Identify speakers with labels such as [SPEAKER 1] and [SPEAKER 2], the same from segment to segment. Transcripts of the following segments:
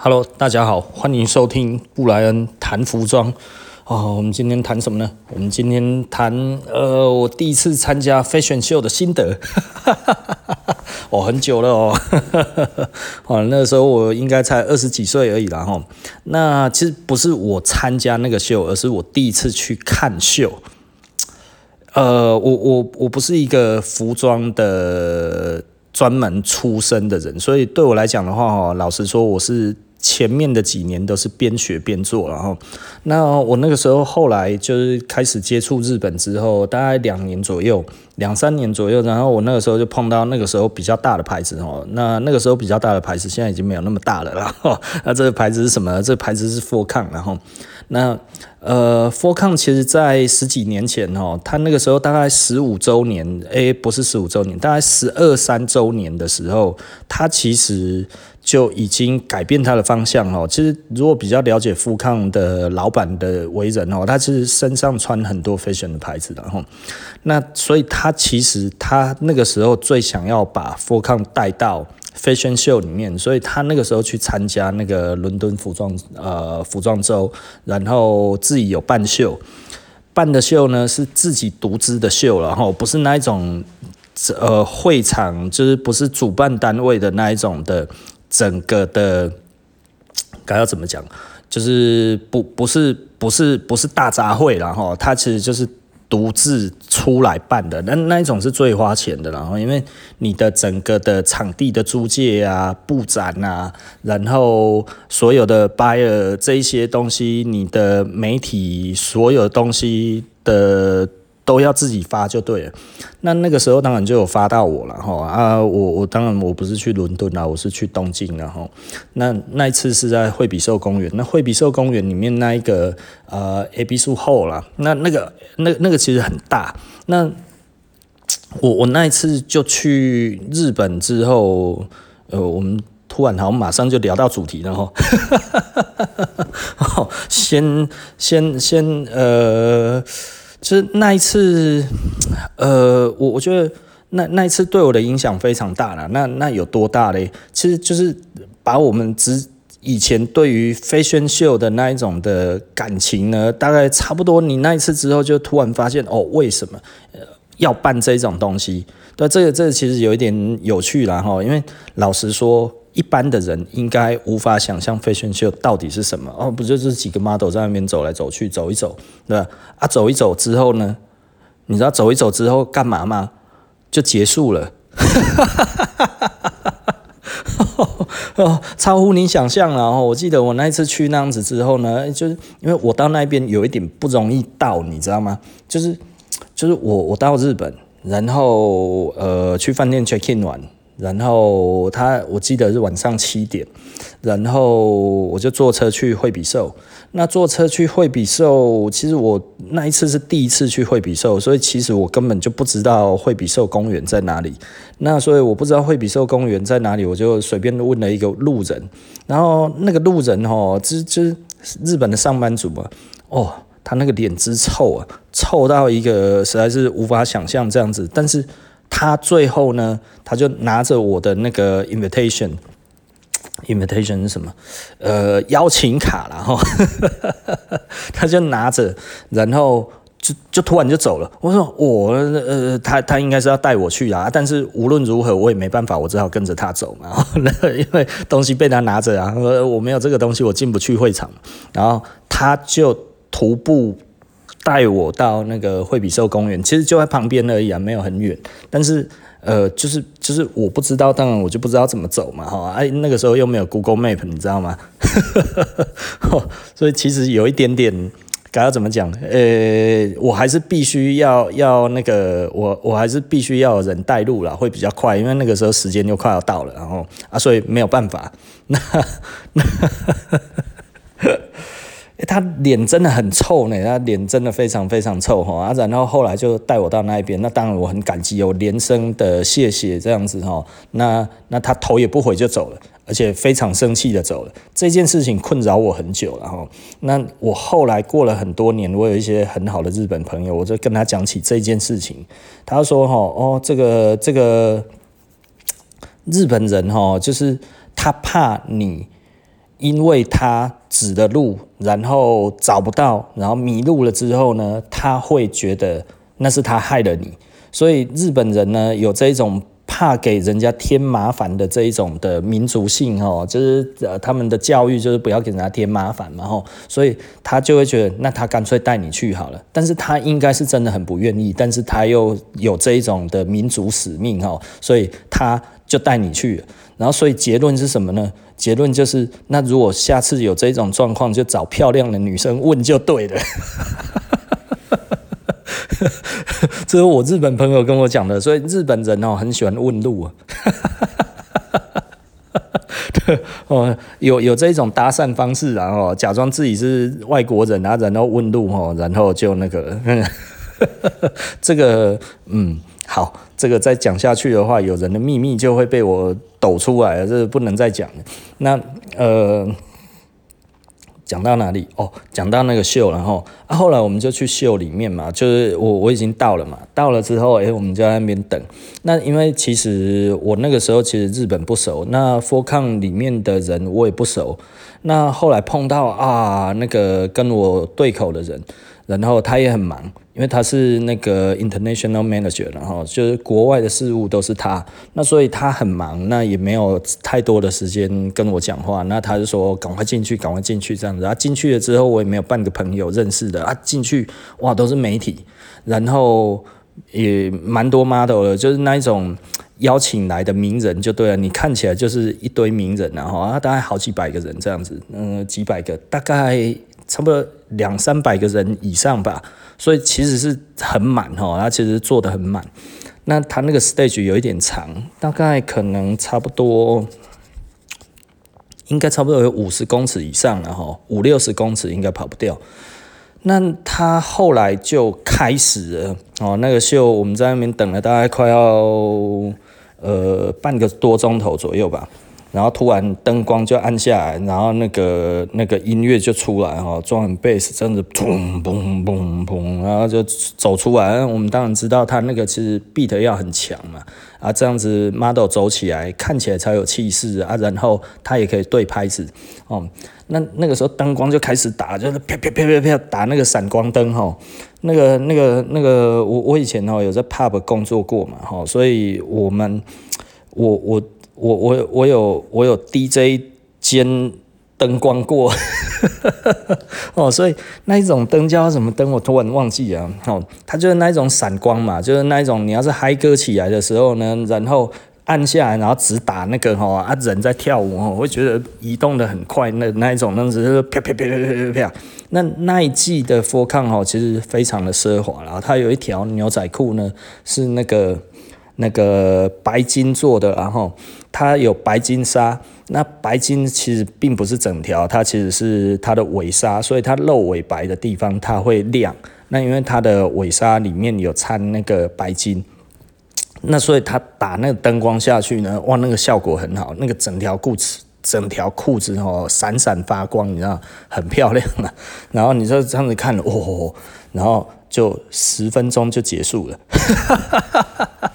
[SPEAKER 1] Hello，大家好，欢迎收听布莱恩谈服装。哦，我们今天谈什么呢？我们今天谈呃，我第一次参加 Fashion Show 的心得。哦，很久了哦。哦，那时候我应该才二十几岁而已啦。哈，那其实不是我参加那个秀，而是我第一次去看秀。呃，我我我不是一个服装的专门出身的人，所以对我来讲的话，哈，老实说，我是。前面的几年都是边学边做，然后，那我那个时候后来就是开始接触日本之后，大概两年左右，两三年左右，然后我那个时候就碰到那个时候比较大的牌子哦，那那个时候比较大的牌子现在已经没有那么大了，然后，那这个牌子是什么？这牌子是 Volcom，然后，那呃 Volcom 其实在十几年前哦，他那个时候大概十五周年，诶，不是十五周年，大概十二三周年的时候，他其实。就已经改变他的方向哦。其实，如果比较了解富康的老板的为人哦，他其实身上穿很多 fashion 的牌子的哈。那所以，他其实他那个时候最想要把富康带到 fashion show 里面，所以他那个时候去参加那个伦敦服装呃服装周，然后自己有办秀，办的秀呢是自己独资的秀了哈，不是那一种呃会场，就是不是主办单位的那一种的。整个的该要怎么讲？就是不不是不是不是大杂烩啦哈，它其实就是独自出来办的，那那一种是最花钱的，然后因为你的整个的场地的租借啊、布展啊，然后所有的 buyer 这一些东西，你的媒体所有东西的。都要自己发就对了，那那个时候当然就有发到我了哈啊，我我当然我不是去伦敦啦，我是去东京然后，那那一次是在惠比寿公园，那惠比寿公园里面那一个呃 A B 树后啦，那那个那那个其实很大，那我我那一次就去日本之后，呃，我们突然好像马上就聊到主题了哈，先先先呃。其实那一次，呃，我我觉得那那一次对我的影响非常大了。那那有多大嘞？其实就是把我们之以前对于 fashion show 的那一种的感情呢，大概差不多。你那一次之后，就突然发现哦，为什么呃要办这种东西？对，这个这个其实有一点有趣了哈。因为老实说。一般的人应该无法想象 fashion show 到底是什么哦，不就是几个 model 在那边走来走去，走一走，对吧？啊，走一走之后呢，你知道走一走之后干嘛吗？就结束了，哦，超乎你想象了哦。我记得我那一次去那样子之后呢，就是因为我到那边有一点不容易到，你知道吗？就是就是我我到日本，然后呃去饭店 check in 完。然后他，我记得是晚上七点，然后我就坐车去惠比寿。那坐车去惠比寿，其实我那一次是第一次去惠比寿，所以其实我根本就不知道惠比寿公园在哪里。那所以我不知道惠比寿公园在哪里，我就随便问了一个路人。然后那个路人哦，就是就是日本的上班族嘛，哦，他那个脸之臭啊，臭到一个实在是无法想象这样子，但是。他最后呢，他就拿着我的那个 invitation，invitation 是什么？呃，邀请卡，然后 他就拿着，然后就就突然就走了。我说我呃，他他应该是要带我去啊，但是无论如何我也没办法，我只好跟着他走嘛。然后那因为东西被他拿着啊，我没有这个东西，我进不去会场。然后他就徒步。带我到那个惠比寿公园，其实就在旁边而已啊，没有很远。但是，呃，就是就是我不知道，当然我就不知道怎么走嘛，哈，哎，那个时候又没有 Google Map，你知道吗？所以其实有一点点，该要怎么讲？呃，我还是必须要要那个，我我还是必须要有人带路了，会比较快，因为那个时候时间就快要到了，然后啊，所以没有办法，那那。他脸真的很臭呢，他脸真的非常非常臭哈啊！然后后来就带我到那一边，那当然我很感激，有连声的谢谢这样子哈。那那他头也不回就走了，而且非常生气的走了。这件事情困扰我很久了哈。那我后来过了很多年，我有一些很好的日本朋友，我就跟他讲起这件事情，他说哈哦，这个这个日本人哈，就是他怕你。因为他指的路，然后找不到，然后迷路了之后呢，他会觉得那是他害了你。所以日本人呢，有这种怕给人家添麻烦的这一种的民族性哦，就是呃他们的教育就是不要给人家添麻烦嘛吼，所以他就会觉得那他干脆带你去好了。但是他应该是真的很不愿意，但是他又有这一种的民族使命哦，所以他就带你去。然后所以结论是什么呢？结论就是，那如果下次有这种状况，就找漂亮的女生问就对了。这是我日本朋友跟我讲的，所以日本人哦很喜欢问路啊。哦，有有这种搭讪方式，然后假装自己是外国人啊，然后问路哦，然后就那个 这个嗯。好，这个再讲下去的话，有人的秘密就会被我抖出来了，这是不能再讲了。那呃，讲到哪里？哦，讲到那个秀，然后，后来我们就去秀里面嘛，就是我我已经到了嘛，到了之后，哎，我们就在那边等。那因为其实我那个时候其实日本不熟，那 4COUNT 里面的人我也不熟。那后来碰到啊，那个跟我对口的人。然后他也很忙，因为他是那个 international manager，然后就是国外的事务都是他，那所以他很忙，那也没有太多的时间跟我讲话。那他就说赶快进去，赶快进去这样子。啊，进去了之后，我也没有半个朋友认识的啊。进去哇，都是媒体，然后也蛮多 model 的，就是那一种邀请来的名人就对了。你看起来就是一堆名人，然后啊，大概好几百个人这样子，嗯，几百个，大概。差不多两三百个人以上吧，所以其实是很满哦，他其实做得很满。那他那个 stage 有一点长，大概可能差不多，应该差不多有五十公尺以上了哈，五六十公尺应该跑不掉。那他后来就开始了哦，那个秀我们在那边等了大概快要呃半个多钟头左右吧。然后突然灯光就暗下来，然后那个那个音乐就出来哈，装很贝斯，真的砰砰砰砰，然后就走出来。我们当然知道他那个其实 beat 要很强嘛，啊这样子 model 走起来看起来才有气势啊，然后他也可以对拍子哦。那那个时候灯光就开始打，就是啪啪啪啪啪打那个闪光灯哈。那个那个那个我我以前哦有在 pub 工作过嘛哈，所以我们我。我我我有我有我有 DJ 兼灯光过，哦，所以那一种灯叫什么灯？我突然忘记了。哦，它就是那一种闪光嘛，就是那一种你要是嗨歌起来的时候呢，然后按下来，然后只打那个哈啊人在跳舞哦，我会觉得移动的很快，那那一种那只是啪啪啪啪啪啪啪。那那一季的 4COUNT 哦，其实非常的奢华，然后它有一条牛仔裤呢是那个。那个白金做的，然后它有白金纱。那白金其实并不是整条，它其实是它的尾纱，所以它露尾白的地方它会亮。那因为它的尾纱里面有掺那个白金，那所以它打那个灯光下去呢，哇，那个效果很好。那个整条裤子，整条裤子哦，闪闪发光，你知道，很漂亮啊。然后你就这样子看，哦，然后就十分钟就结束了。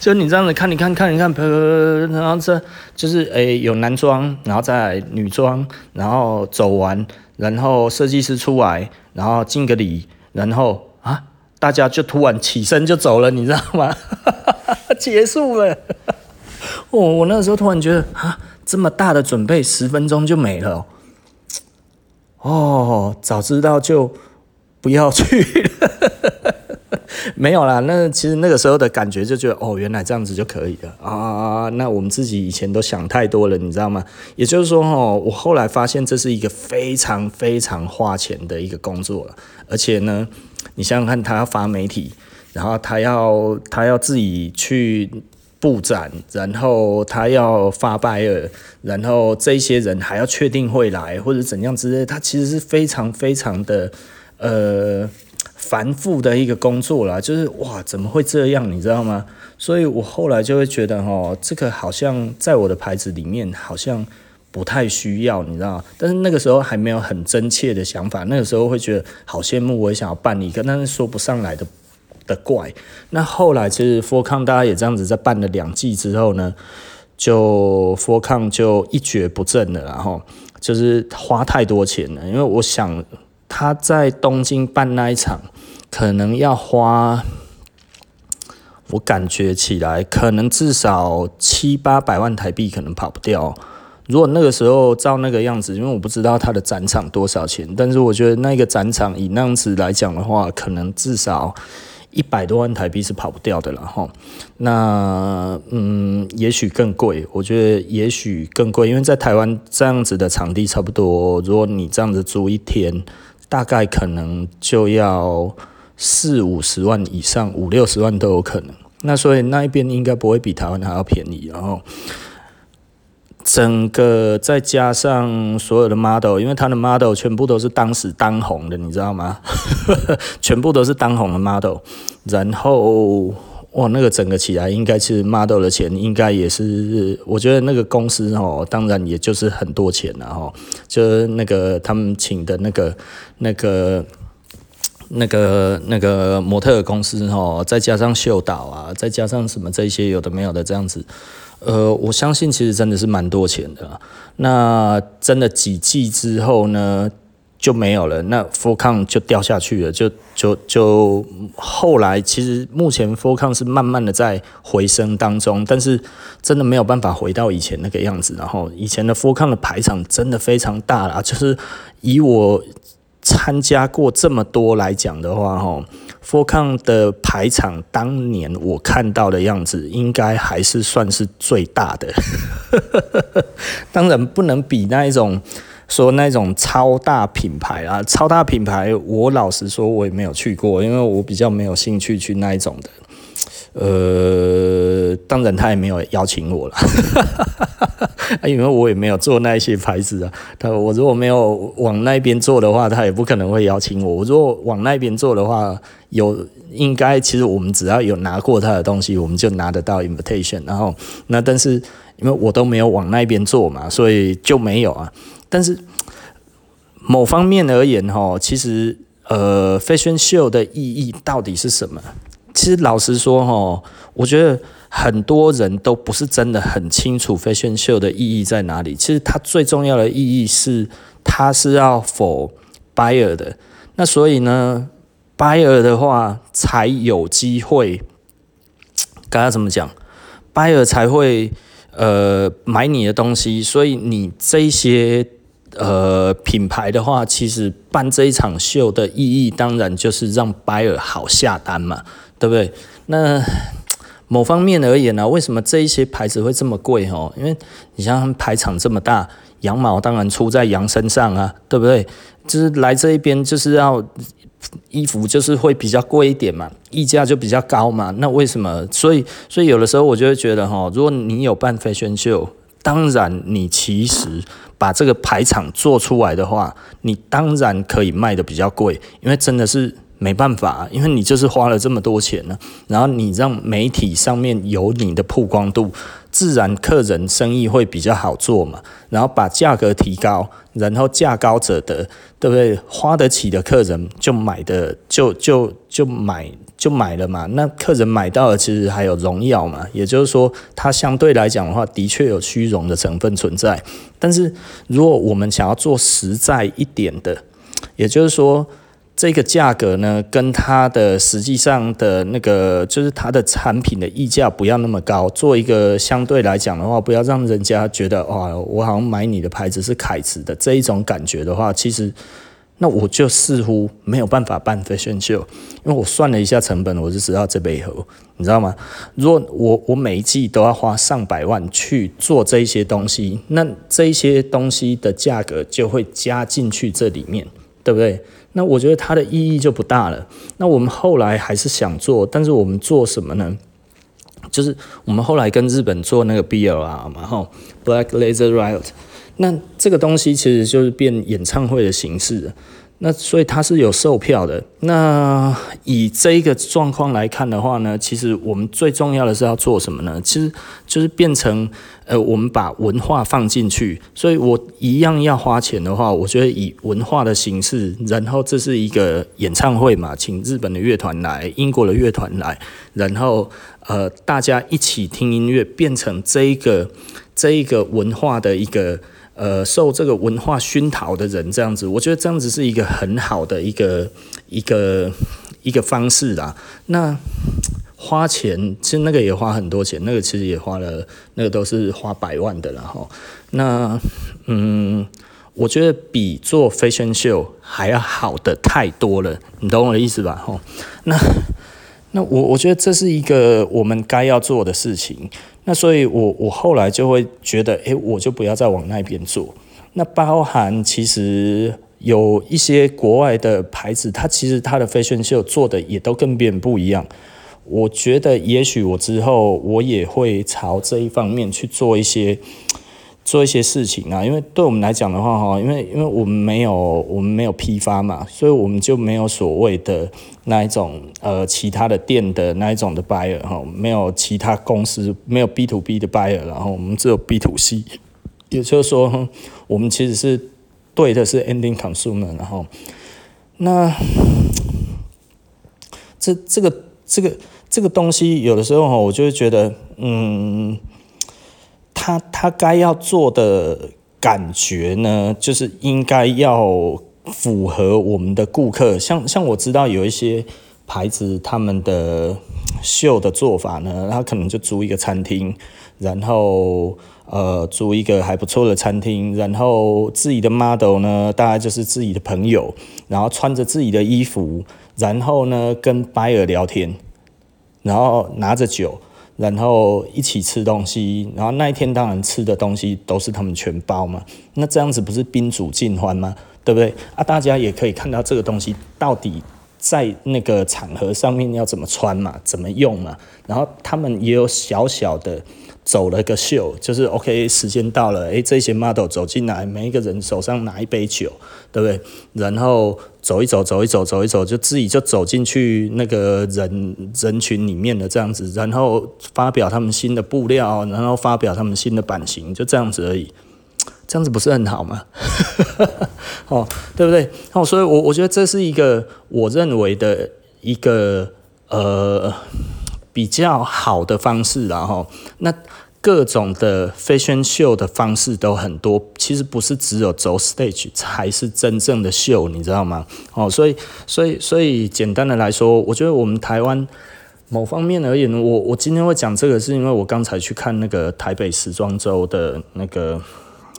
[SPEAKER 1] 就你这样子看，你看看，你看，然后这就是诶、有男装，然后再女装，然后走完，然后设计师出来，然后敬个礼，然后啊，大家就突然起身就走了，你知道吗？结束了。我、我那时候突然觉得啊，这么大的准备，十分钟就没了。哦，早知道就不要去了。没有啦，那其实那个时候的感觉就觉得哦，原来这样子就可以了啊。那我们自己以前都想太多了，你知道吗？也就是说哦，我后来发现这是一个非常非常花钱的一个工作了。而且呢，你想想看，他要发媒体，然后他要他要自己去布展，然后他要发拜尔然后这些人还要确定会来或者怎样之类，他其实是非常非常的呃。繁复的一个工作啦，就是哇，怎么会这样？你知道吗？所以我后来就会觉得，哦，这个好像在我的牌子里面好像不太需要，你知道吗？但是那个时候还没有很真切的想法，那个时候会觉得好羡慕，我也想要办一个，但是说不上来的的怪。那后来其实 4COUNT 大家也这样子在办了两季之后呢，就 4COUNT 就一蹶不振了，然后就是花太多钱了，因为我想他在东京办那一场，可能要花，我感觉起来可能至少七八百万台币，可能跑不掉。如果那个时候照那个样子，因为我不知道他的展场多少钱，但是我觉得那个展场以那样子来讲的话，可能至少一百多万台币是跑不掉的了哈。那嗯，也许更贵，我觉得也许更贵，因为在台湾这样子的场地差不多，如果你这样子租一天，大概可能就要四五十万以上，五六十万都有可能。那所以那一边应该不会比台湾还要便宜，然后。整个再加上所有的 model，因为他的 model 全部都是当时当红的，你知道吗？全部都是当红的 model。然后哇，那个整个起来，应该是 model 的钱，应该也是，我觉得那个公司哦，当然也就是很多钱了哈。就是那个他们请的那个那个那个那个模特公司哦，再加上秀导啊，再加上什么这些有的没有的这样子。呃，我相信其实真的是蛮多钱的。那真的几季之后呢，就没有了。那 f o r c o n 就掉下去了，就就就后来其实目前 f o r c o n 是慢慢的在回升当中，但是真的没有办法回到以前那个样子。然后以前的 f o r c o n 的排场真的非常大啦，就是以我。参加过这么多来讲的话，哈 f o r c o n 的排场当年我看到的样子，应该还是算是最大的。当然不能比那一种说那种超大品牌啊，超大品牌，我老实说，我也没有去过，因为我比较没有兴趣去那一种的。呃，当然他也没有邀请我了，因为我也没有做那些牌子啊。他我如果没有往那边做的话，他也不可能会邀请我。我如果往那边做的话，有应该其实我们只要有拿过他的东西，我们就拿得到 invitation。然后那但是因为我都没有往那边做嘛，所以就没有啊。但是某方面而言哈，其实呃，fashion show 的意义到底是什么？其实老实说哈，我觉得很多人都不是真的很清楚 fashion show 的意义在哪里。其实它最重要的意义是，它是要 for buyer 的。那所以呢，buyer 的话才有机会，该要怎么讲？buyer 才会呃买你的东西。所以你这些呃品牌的话，其实办这一场秀的意义，当然就是让 buyer 好下单嘛。对不对？那某方面而言呢、为什么这一些牌子会这么贵？哦，因为你像排场这么大，羊毛当然出在羊身上啊，对不对？就是来这一边就是要衣服，就是会比较贵一点嘛，溢价就比较高嘛。那为什么？所以，所以有的时候我就会觉得，哈，如果你有办 fashion show，当然你其实把这个排场做出来的话，你当然可以卖得比较贵，因为真的是。没办法，因为你就是花了这么多钱呢，然后你让媒体上面有你的曝光度，自然客人生意会比较好做嘛。然后把价格提高，然后价高者得，对不对？花得起的客人就买的就就就买就买了嘛。那客人买到了，其实还有荣耀嘛。也就是说，它相对来讲的话，的确有虚荣的成分存在。但是如果我们想要做实在一点的，也就是说。这个价格呢，跟它的实际上的那个，就是它的产品的溢价不要那么高，做一个相对来讲的话，不要让人家觉得哇，我好像买你的牌子是凯驰的这一种感觉的话，其实那我就似乎没有办法办 fashion show，因为我算了一下成本，我就知道这杯盒，你知道吗？如果我我每一季都要花上百万去做这一些东西，那这一些东西的价格就会加进去这里面，对不对？那我觉得它的意义就不大了。那我们后来还是想做，但是我们做什么呢？就是我们后来跟日本做那个 BLR 嘛，然后 Black Laser Riot。那这个东西其实就是变演唱会的形式。那所以它是有售票的。那以这一个状况来看的话呢，其实我们最重要的是要做什么呢？其实就是变成呃，我们把文化放进去。所以我一样要花钱的话，我觉得以文化的形式，然后这是一个演唱会嘛，请日本的乐团来，英国的乐团来，然后呃，大家一起听音乐，变成这一个这一个文化的一个。呃受这个文化熏陶的人这样子，我觉得这样子是一个很好的一个一个一个方式啦。那花钱其实那个也花很多钱，那个其实也花了，那个都是花百万的了哈。那嗯。我觉得比做 fashion show 还要好的太多了，你懂我的意思吧？吼，那那我我觉得这是一个我们该要做的事情。那所以我我后来就会觉得，诶，我就不要再往那边做。那包含其实有一些国外的牌子，它其实它的 fashion show 做的也都跟别人不一样。我觉得也许我之后我也会朝这一方面去做一些。做一些事情啊，因为对我们来讲的话，哈，因为因为我们没有我们没有批发嘛，所以我们就没有所谓的那一种呃其他的店的那一种的 buyer 哈，没有其他公司没有 B to B 的 buyer，然后我们只有 B to C，也就是说，我们其实是对的是 ending consumer，然后那这这个这个这个东西有的时候哈，我就会觉得嗯。他他该要做的感觉呢，就是应该要符合我们的顾客。像像我知道有一些牌子，他们的秀的做法呢，他可能就租一个餐厅，然后呃租一个还不错的餐厅，然后自己的 model 呢，大概就是自己的朋友，然后穿着自己的衣服，然后呢跟 buyer 聊天，然后拿着酒。然后一起吃东西，然后那一天当然吃的东西都是他们全包嘛，那这样子不是宾主尽欢吗？对不对？啊，大家也可以看到这个东西到底在那个场合上面要怎么穿嘛，怎么用嘛，然后他们也有小小的。走了个秀，就是 OK，时间到了，诶，这些 model 走进来，每一个人手上拿一杯酒，对不对？然后走一走，走一走，走一走，就自己就走进去那个人人群里面的这样子，然后发表他们新的布料，然后发表他们新的版型，就这样子而已。这样子不是很好吗？哦，对不对？哦，所以我我觉得这是一个我认为的一个呃。比较好的方式，然后那各种的 fashion show 的方式都很多，其实不是只有走 stage 才是真正的秀，你知道吗？哦，所以所以所以简单的来说，我觉得我们台湾某方面而言，我我今天会讲这个，是因为我刚才去看那个台北时装周的那个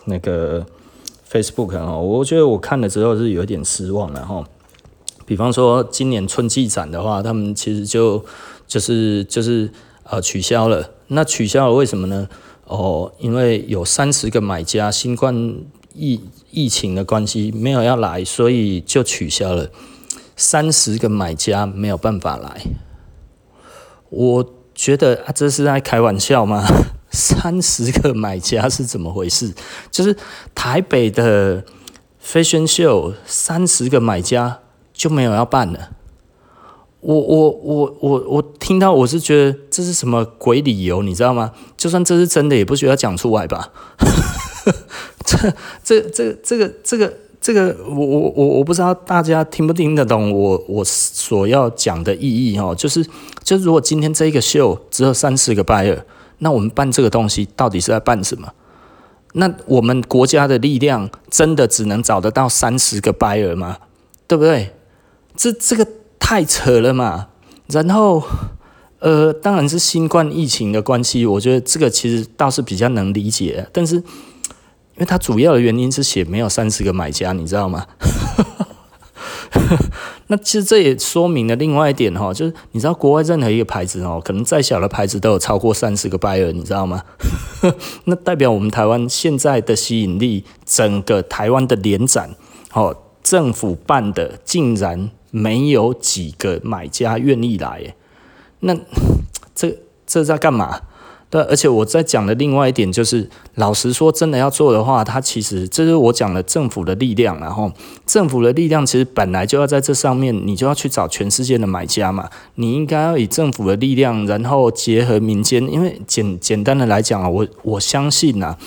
[SPEAKER 1] 那个 Facebook 哦，我觉得我看了之后是有点失望，然后比方说今年春季展的话，他们其实就。就是就是呃取消了，那取消了为什么呢？哦，因为有三十个买家新冠疫疫情的关系没有要来，所以就取消了。三十个买家没有办法来，我觉得啊，这是在开玩笑吗？三十个买家是怎么回事？就是台北的 Fashion Show，三十个买家就没有要办了。我我我我我听到我是觉得这是什么鬼理由，你知道吗？就算这是真的，也不需要讲出来吧。这这这这个这个这个，我我我我不知道大家听不听得懂我我所要讲的意义哦。就是就是，如果今天这一个秀只有三十个 buyer，那我们办这个东西到底是在办什么？那我们国家的力量真的只能找得到三十个 buyer 吗？对不对？这这个。太扯了嘛！然后，呃，当然是新冠疫情的关系，我觉得这个其实倒是比较能理解。但是，因为它主要的原因是写没有三十个买家，你知道吗？那其实这也说明了另外一点哈，就是你知道国外任何一个牌子哦，可能再小的牌子都有超过三十个 buyer，你知道吗？那代表我们台湾现在的吸引力，整个台湾的联展哦，政府办的竟然。没有几个买家愿意来，那 这这在干嘛？对，而且我在讲的另外一点就是，老实说，真的要做的话，它其实这是我讲的政府的力量，然后政府的力量其实本来就要在这上面，你就要去找全世界的买家嘛，你应该要以政府的力量，然后结合民间，因为简简单的来讲啊，我我相信啊，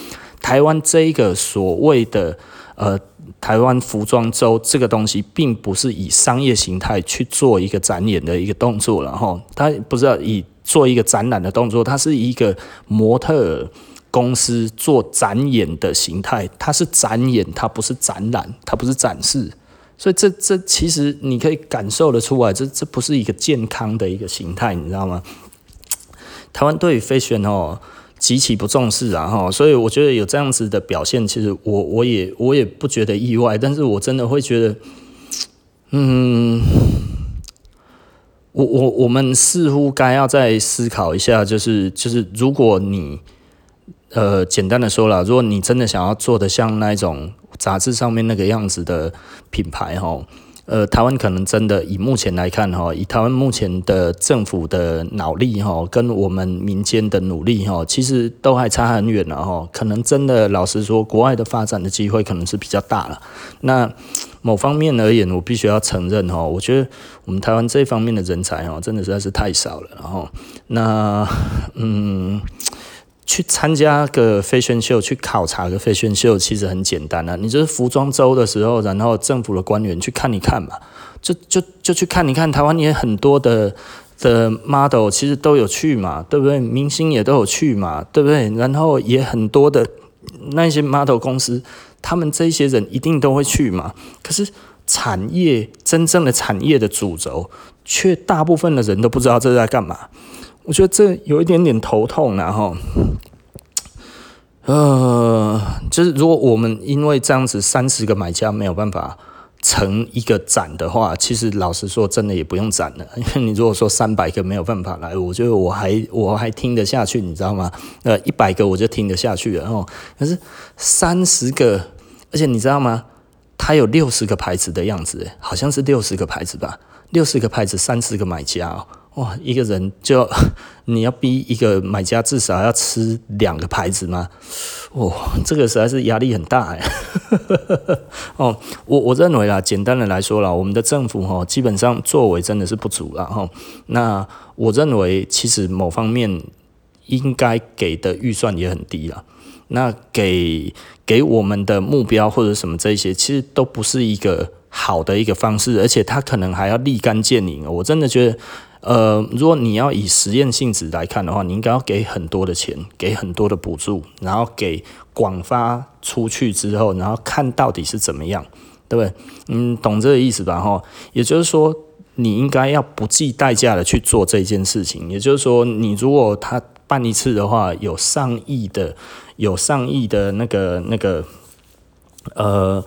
[SPEAKER 1] 台湾这一个所谓的呃。台湾服装周这个东西，并不是以商业形态去做一个展演的一个动作，然后它不是以做一个展览的动作，它是一个模特公司做展演的形态，它是展演，它不是展览，它不是展示。所以这这其实你可以感受得出来，这这不是一个健康的一个形态，你知道吗？台湾对于 fashion 哦极其不重视啊哈，所以我觉得有这样子的表现，其实我我也我也不觉得意外，但是我真的会觉得，嗯，我我我们似乎该要再思考一下，就是就是如果你呃简单的说了，如果你真的想要做的像那种。杂志上面那个样子的品牌，哈，呃，台湾可能真的以目前来看，哈，以台湾目前的政府的脑力，哈，跟我们民间的努力，哈，其实都还差很远了，哈。可能真的，老实说，国外的发展的机会可能是比较大了。那某方面而言，我必须要承认，哈，我觉得我们台湾这方面的人才，哈，真的实在是太少了，然后，那，嗯。去参加个飞炫秀去考察个飞炫秀其实很简单啊。你就是服装周的时候，然后政府的官员去看一看嘛，就就就去看一看。台湾也很多的的 model 其实都有去嘛，对不对？明星也都有去嘛，对不对？然后也很多的那些 model 公司，他们这些人一定都会去嘛。可是产业真正的产业的主轴，却大部分的人都不知道这是在干嘛。我觉得这有一点点头痛，然后，呃，就是如果我们因为这样子三十个买家没有办法成一个展的话，其实老实说，真的也不用展了。因为你如果说三百个没有办法来，我觉得我还我还听得下去，你知道吗？呃，一百个我就听得下去了哦。可是三十个，而且你知道吗？它有六十个牌子的样子，好像是六十个牌子吧？六十个牌子，三十个买家哦。哇，一个人就 你要逼一个买家至少要吃两个牌子吗？哇，这个实在是压力很大哎。哦，我我认为啦，简单的来说啦，我们的政府哈基本上作为真的是不足了哈。那我认为其实某方面应该给的预算也很低了。那给给我们的目标或者什么这些，其实都不是一个好的一个方式，而且他可能还要立竿见影。我真的觉得。呃，如果你要以实验性质来看的话，你应该要给很多的钱，给很多的补助，然后给广发出去之后，然后看到底是怎么样，对不对？嗯，懂这个意思吧？哈，也就是说，你应该要不计代价的去做这件事情。也就是说，你如果他办一次的话，有上亿的，有上亿的那个那个，呃，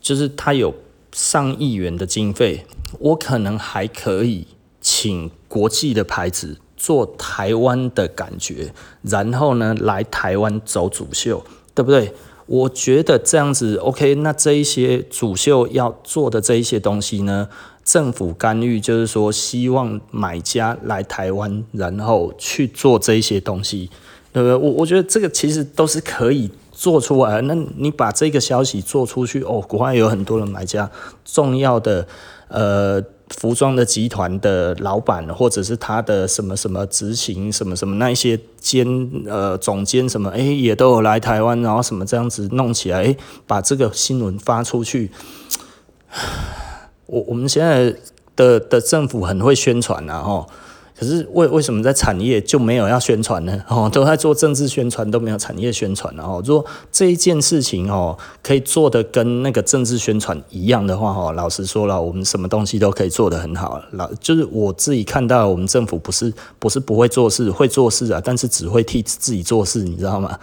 [SPEAKER 1] 就是他有上亿元的经费，我可能还可以。请国际的牌子做台湾的感觉，然后呢，来台湾走主秀，对不对？我觉得这样子 OK。那这一些主秀要做的这一些东西呢，政府干预，就是说希望买家来台湾，然后去做这一些东西，对不对？我我觉得这个其实都是可以做出来。那你把这个消息做出去，哦，国外有很多的买家，重要的呃。服装的集团的老板，或者是他的什么什么执行什么什么那一些兼呃总监什么，哎、也都有来台湾，然后什么这样子弄起来，哎、把这个新闻发出去。我我们现在的的政府很会宣传啊，吼。可是为为什么在产业就没有要宣传呢？哦，都在做政治宣传，都没有产业宣传。然后，如果这一件事情哦可以做得跟那个政治宣传一样的话，哦，老实说了，我们什么东西都可以做得很好。老就是我自己看到，我们政府不是不是不会做事，会做事啊，但是只会替自己做事，你知道吗？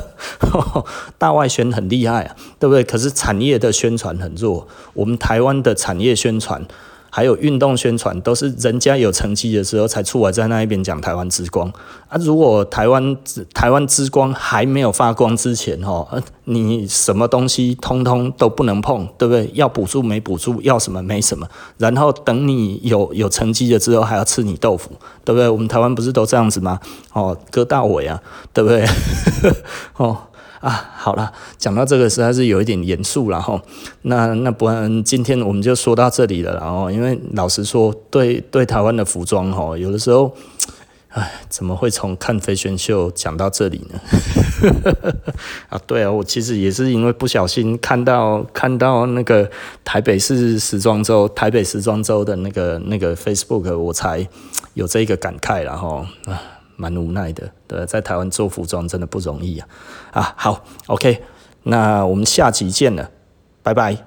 [SPEAKER 1] 大外宣很厉害啊，对不对？可是产业的宣传很弱。我们台湾的产业宣传。还有运动宣传，都是人家有成绩的时候才出来在那一边讲台湾之光啊！如果台湾台湾之光还没有发光之前，哈，你什么东西通通都不能碰，对不对？要补助没补助，要什么没什么，然后等你有有成绩了之后还要吃你豆腐，对不对？我们台湾不是都这样子吗？哦，割大尾啊，对不对？哦。啊，好了，讲到这个实在是有一点严肃了哈。那那不然今天我们就说到这里了，然后因为老实说，对对台湾的服装哈，有的时候，哎，怎么会从看 fashion show 讲到这里呢？啊，对啊，我其实也是因为不小心看到看到那个台北市时装周、台北时装周的那个那个 Facebook，我才有这个感慨了哈。啊蛮无奈的。对，在台湾做服装真的不容易啊！啊，好，OK，那我们下集见了，拜拜。